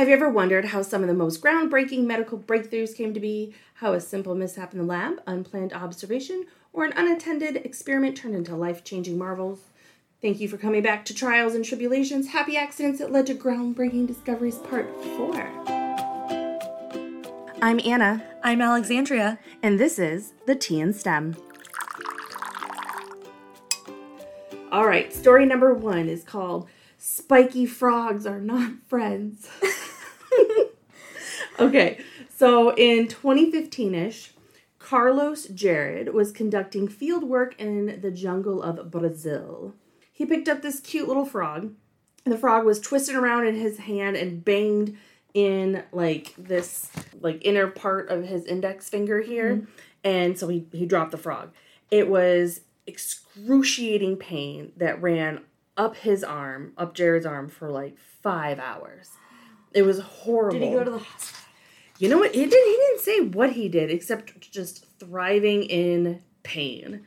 Have you ever wondered how some of the most groundbreaking medical breakthroughs came to be? How a simple mishap in the lab, unplanned observation, or an unattended experiment turned into life changing marvels? Thank you for coming back to Trials and Tribulations Happy Accidents that Led to Groundbreaking Discoveries Part 4. I'm Anna, I'm Alexandria. and this is the Tea and STEM. All right, story number one is called Spiky Frogs Are Not Friends. okay, so in 2015 ish, Carlos Jared was conducting field work in the jungle of Brazil. He picked up this cute little frog. And the frog was twisted around in his hand and banged in like this like inner part of his index finger here mm-hmm. and so he, he dropped the frog it was excruciating pain that ran up his arm up jared's arm for like five hours it was horrible Did he go to the hospital? You know what? He didn't. He didn't say what he did, except just thriving in pain.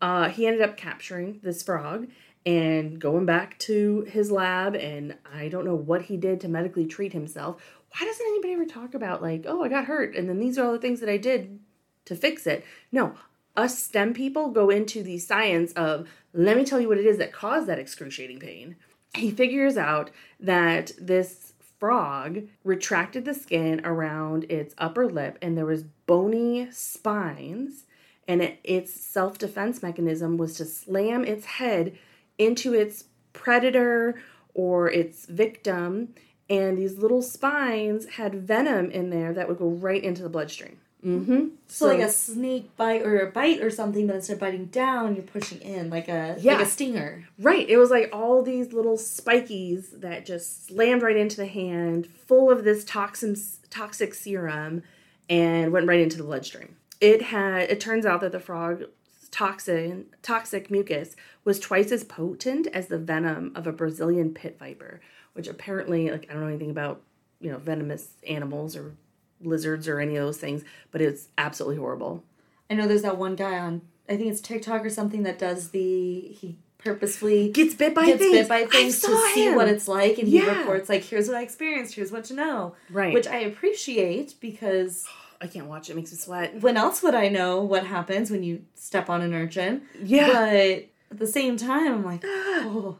Uh, he ended up capturing this frog and going back to his lab, and I don't know what he did to medically treat himself. Why doesn't anybody ever talk about like, oh, I got hurt, and then these are all the things that I did to fix it? No, us STEM people go into the science of let me tell you what it is that caused that excruciating pain. He figures out that this frog retracted the skin around its upper lip and there was bony spines and it, its self-defense mechanism was to slam its head into its predator or its victim and these little spines had venom in there that would go right into the bloodstream mm-hmm So, like a snake bite or a bite or something, but instead of biting down, you're pushing in like a Yeah. like a stinger. Right. It was like all these little spikies that just slammed right into the hand, full of this toxin, toxic serum, and went right into the bloodstream. It had. It turns out that the frog toxin, toxic mucus, was twice as potent as the venom of a Brazilian pit viper, which apparently, like I don't know anything about, you know, venomous animals or lizards or any of those things, but it's absolutely horrible. I know there's that one guy on I think it's TikTok or something that does the he purposefully Gets bit by gets things. bit by things to saw see what it's like, and he reports like, "Here's what I experienced. Here's what to know." Right. Which I appreciate because I can't watch it. It makes me sweat. when else would I know what happens when you step on an urchin? Yeah. But at the same time, I'm like, oh,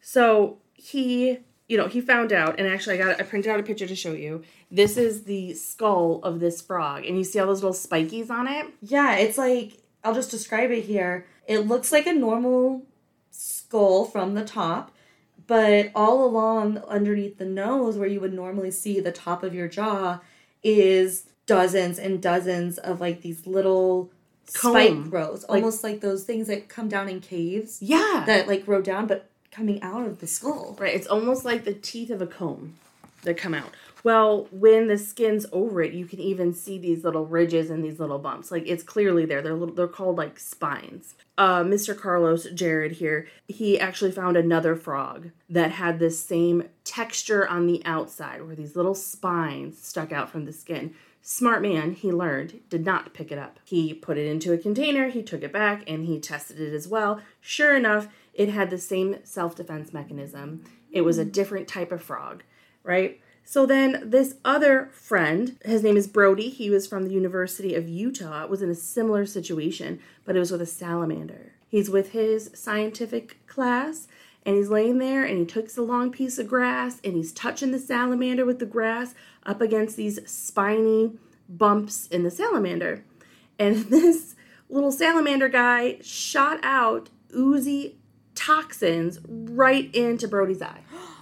So he, you know, he found out, and actually, I got I printed out a picture to show you. This is the skull of this frog, and you see all those little spikies on it. yeah. It's like I'll just describe it here. It looks like a normal skull from the top, but all along underneath the nose, where you would normally see the top of your jaw, is dozens and dozens of like these little Comb. spike growths, Like- almost like those things that come down in caves Yeah, that like grow down, but coming out of the skull. right. It's almost like the teeth of a comb that come out. Well, when the skin's over it, you can even see these little ridges and these little bumps. Like it's clearly there. They're little, they're called like spines. Uh, Mr. Carlos Jared here, he actually found another frog that had this same texture on the outside, where these little spines stuck out from the skin. Smart man, he learned, did not pick it up. He put it into a container, he took it back, and he tested it as well. Sure enough, it had the same self defense mechanism. It was a mm. different type of frog, right? So then this other friend, his name is Brodie, he was from the University of Utah, was in a similar situation, but it was with a salamander. He's with his scientific class and he's laying there and he takes a long piece of grass and he's touching the salamander with the grass up against these spiny bumps in the salamander. And this little salamander guy shot out oozy toxins right into Brodie's eye.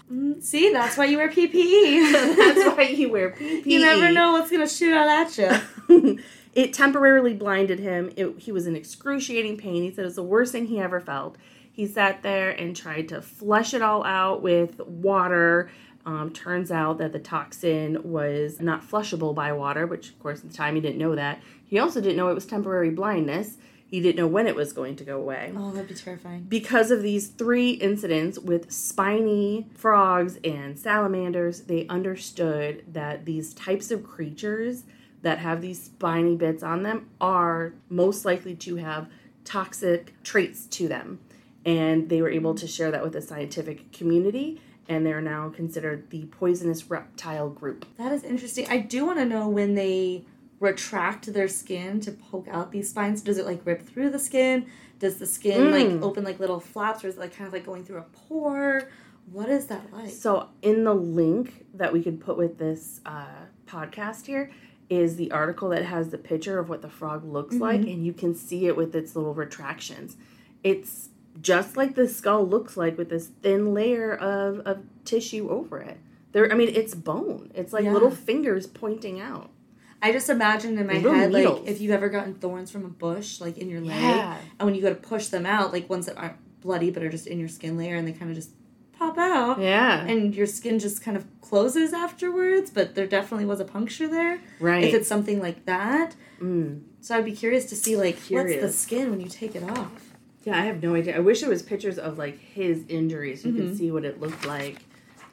See, that's why you wear PPE. That's why you wear PPE. You never know what's gonna shoot out at you. it temporarily blinded him. It, he was in excruciating pain. He said it was the worst thing he ever felt. He sat there and tried to flush it all out with water. Um, turns out that the toxin was not flushable by water, which, of course, at the time he didn't know that. He also didn't know it was temporary blindness. He didn't know when it was going to go away Oh, that'd be terrifying. because of these three incidents with spiny frogs and salamanders, they understood that these types of creatures that have these spiny bits on them are most likely to have toxic traits to them. And they were able to share that with the scientific community. and they're now considered the poisonous reptile group. That is interesting. I do want to know when they retract their skin to poke out these spines. Does it like rip through the skin? Does the skin Mm. like open like little flaps, or is it like kind of like going through a pore? What is that like? So, in the link that we could put with this uh, podcast here is the article that has the picture of what the frog looks like, and you can see it with its little retractions. It's just like the skull looks like with this thin layer of, of tissue over it. There, I mean, it's bone. It's like Yeah. little fingers pointing out. I just imagined in my Little head needles. like if you've ever gotten thorns from a bush like in your leg, Yeah. and when you go to push them out, like ones that aren't bloody but are just in your skin layer, and they kind of just pop out. Yeah, And your skin just kind of closes afterwards, but there definitely was a puncture there. right. If it's something like that, mm. so I'd be curious to see like what's the skin when you take it off. Yeah, I have no idea. I wish it was pictures of like his injuries. You Mhm. could see what it looked like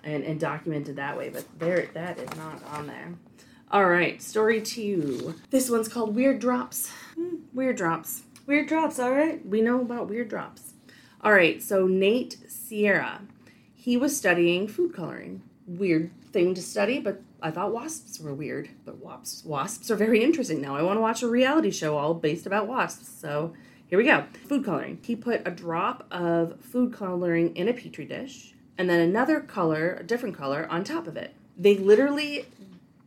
and, and documented that way, but there that is not on there. All right, story two. This one's called Weird Drops. Hmm, Weird Drops. Weird drops, all right. We know about weird drops. All right, so Nate Cira, he was studying food coloring. Weird thing to study, but I thought wasps were weird. But wasps, wasps are very interesting. Now I want to watch a reality show all based about wasps. So here we go. Food coloring. He put a drop of food coloring in a petri dish, and then another color, a different color, on top of it. They literally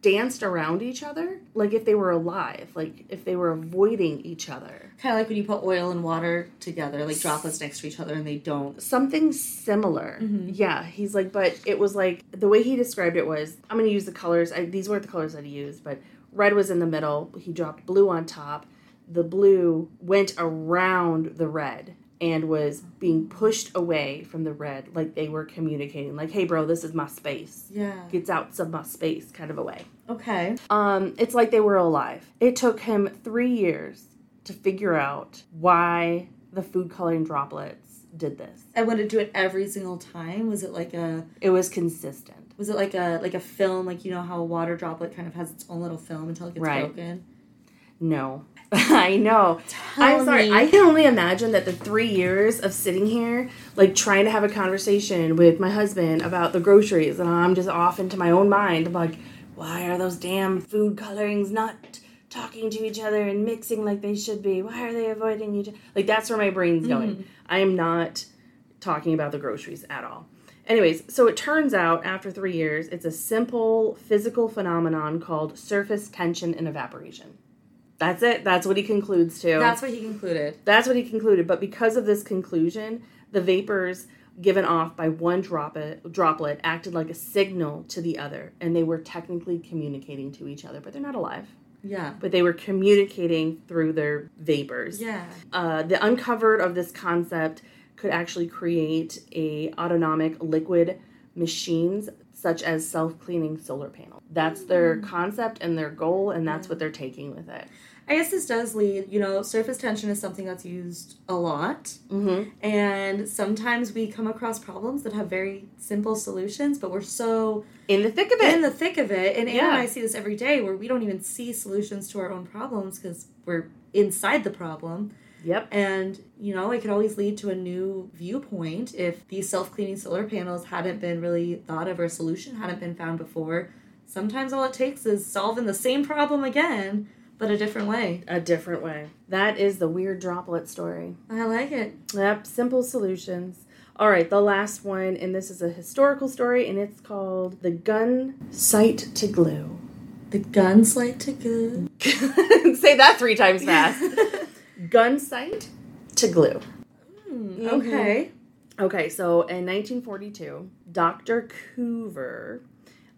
danced around each other like if they were alive, like if they were avoiding each other. Kind of like when you put oil and water together, like droplets next to each other, and they don't. something similar. Mhm. Yeah, he's like, but it was like the way he described it was. I'm gonna use the colors. I, these weren't the colors that he used, but red was in the middle. He dropped blue on top. The blue went around the red and was being pushed away from the red, like they were communicating, like, "Hey, bro, this is my space. Yeah. Gets out of my space," kind of a way. Okay. Um, it's like they were alive. It took him three years to figure out why the food coloring droplets did this. And would it do it every single time? Was it like a It was consistent. was it like a like a film? Like you know how a water droplet kind of has its own little film until it gets Right. broken. No. I know. I'm sorry. me. I can only imagine that the three years of sitting here, like trying to have a conversation with my husband about the groceries, and I'm just off into my own mind. I'm like, why are those damn food colorings not talking to each other and mixing like they should be? Why are they avoiding each other? Like, that's where my brain's mm-hmm. going. I am not talking about the groceries at all. Anyways, so it turns out after three years, it's a simple physical phenomenon called surface tension and evaporation. That's it. That's what he concludes to. That's what he concluded. That's what he concluded. But because of this conclusion, the vapors given off by one droplet, droplet acted like a signal to the other, and they were technically communicating to each other, but they're not alive. Yeah. But they were communicating through their vapors. Yeah. Uh, the uncovered of this concept could actually create a autonomic liquid machines such as self-cleaning solar panels. That's their concept and their goal, and that's what they're taking with it. I guess this does lead, you know, surface tension is something that's used a lot. Mm-hmm. And sometimes we come across problems that have very simple solutions, but we're so In the thick of it. in the thick of it. And Anna Yeah. and I see this every day where we don't even see solutions to our own problems because we're inside the problem. Yep. And, you know, it could always lead to a new viewpoint if these self cleaning solar panels hadn't been really thought of or a solution hadn't been found before. Sometimes all it takes is solving the same problem again, but a different way. A different way. That is the weird droplet story. I like it. Yep. Simple solutions. All right, the last one, and this is a historical story, and it's called The Gun Sight to Glue. The gun's light to Glue. Say that three times fast. Gun sight to glue. Hmm, okay. Okay, so in 1942, Dr. Coover,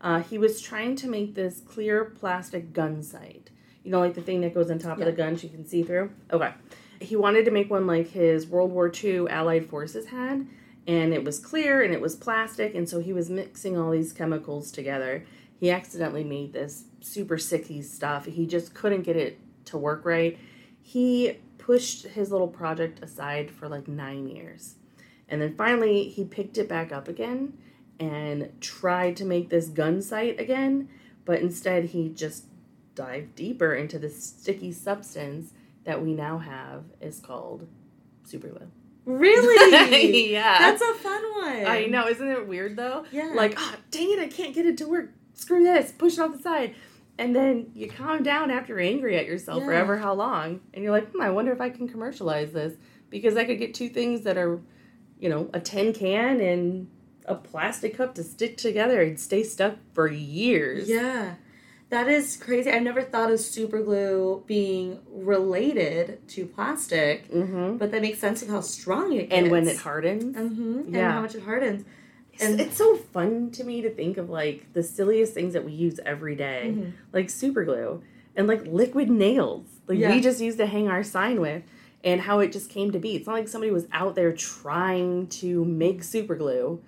uh, he was trying to make this clear plastic gun sight. You know, like the thing that goes on top Yeah. of the gun so you can see through? Okay. He wanted to make one like his World War II Allied forces had, and it was clear and it was plastic, and so he was mixing all these chemicals together. He accidentally made this super sicky stuff. He just couldn't get it to work right. He pushed his little project aside for like nine years. And then finally, he picked it back up again and tried to make this gun sight again, but instead, he just dived deeper into the sticky substance that we now have is called super glue. Really? yeah. That's a fun one. I know, isn't it weird though? Yeah. Like, ah, dang it, I can't get it to work. Screw this. Push it off the side. And then you calm down after you're angry at yourself Yeah. forever how long. And you're like, hmm, I wonder if I can commercialize this. Because I could get two things that are, you know, a tin can and a plastic cup to stick together and stay stuck for years. Yeah. That is crazy. I never thought of super glue being related to plastic, Mm-hmm. but that makes sense with how strong it gets. And when it hardens. hmm And Yeah. how much it hardens. And it's so fun to me to think of like the silliest things that we use every day, Mhm. like super glue and like liquid nails. Like Yeah. we just used to hang our sign with and how it just came to be. It's not like somebody was out there trying to make super glue.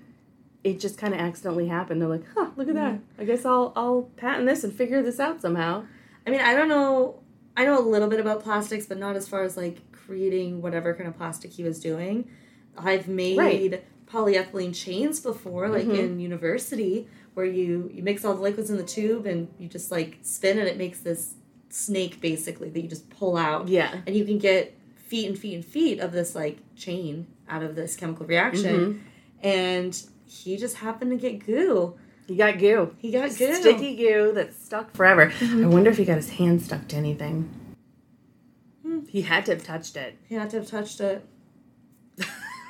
It just kind of accidentally happened. They're like, "Huh, look at that. I guess I'll I'll patent this and figure this out somehow." I mean, I don't know. I know a little bit about plastics, but not as far as like creating whatever kind of plastic he was doing. I've made Right. polyethylene chains before, like Mhm. in university, where you you mix all the liquids in the tube and you just like spin and it makes this snake basically that you just pull out, Yeah. and you can get feet and feet and feet of this like chain out of this chemical reaction. Mhm. And he just happened to get goo. He got goo. He got goo. Sticky goo that stuck forever. Mhm. I wonder if he got his hand stuck to anything. Hmm. He had to have touched it. He had to have touched it.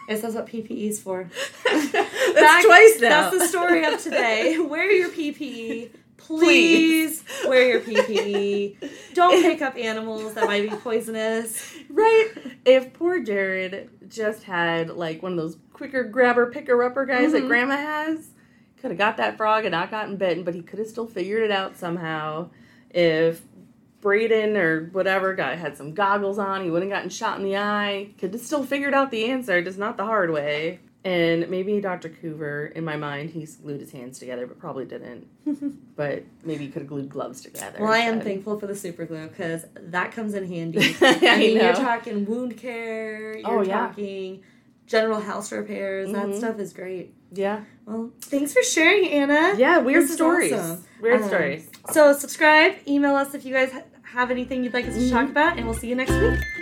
I guess that's what PPE's for. That's Back- twice now. That's the story of today. Wear your PPE. Please, wear your PPE. Don't pick up animals that might be poisonous. Right? If poor Jared just had like one of those quicker grabber picker upper guys that Mhm. grandma has, could have got that frog and not gotten bitten, but he could have still figured it out somehow. If Braden or whatever guy had some goggles on, he wouldn't have gotten shot in the eye. Could have still figured out the answer, just not the hard way. And maybe Dr. Coover, in my mind, he's glued his hands together, but probably didn't. But maybe he could have glued gloves together. Well, I am instead. thankful for the super glue because that comes in handy. I I mean, know. you're talking wound care, you're Oh, yeah. talking general house repairs. That Mhm. stuff is great. Yeah. Well, thanks for sharing, Anna. Yeah, weird stories. awesome. Weird Um, stories. So, subscribe, email us if you guys have anything you'd like us to talk mm-hmm. about, and we'll see you next week.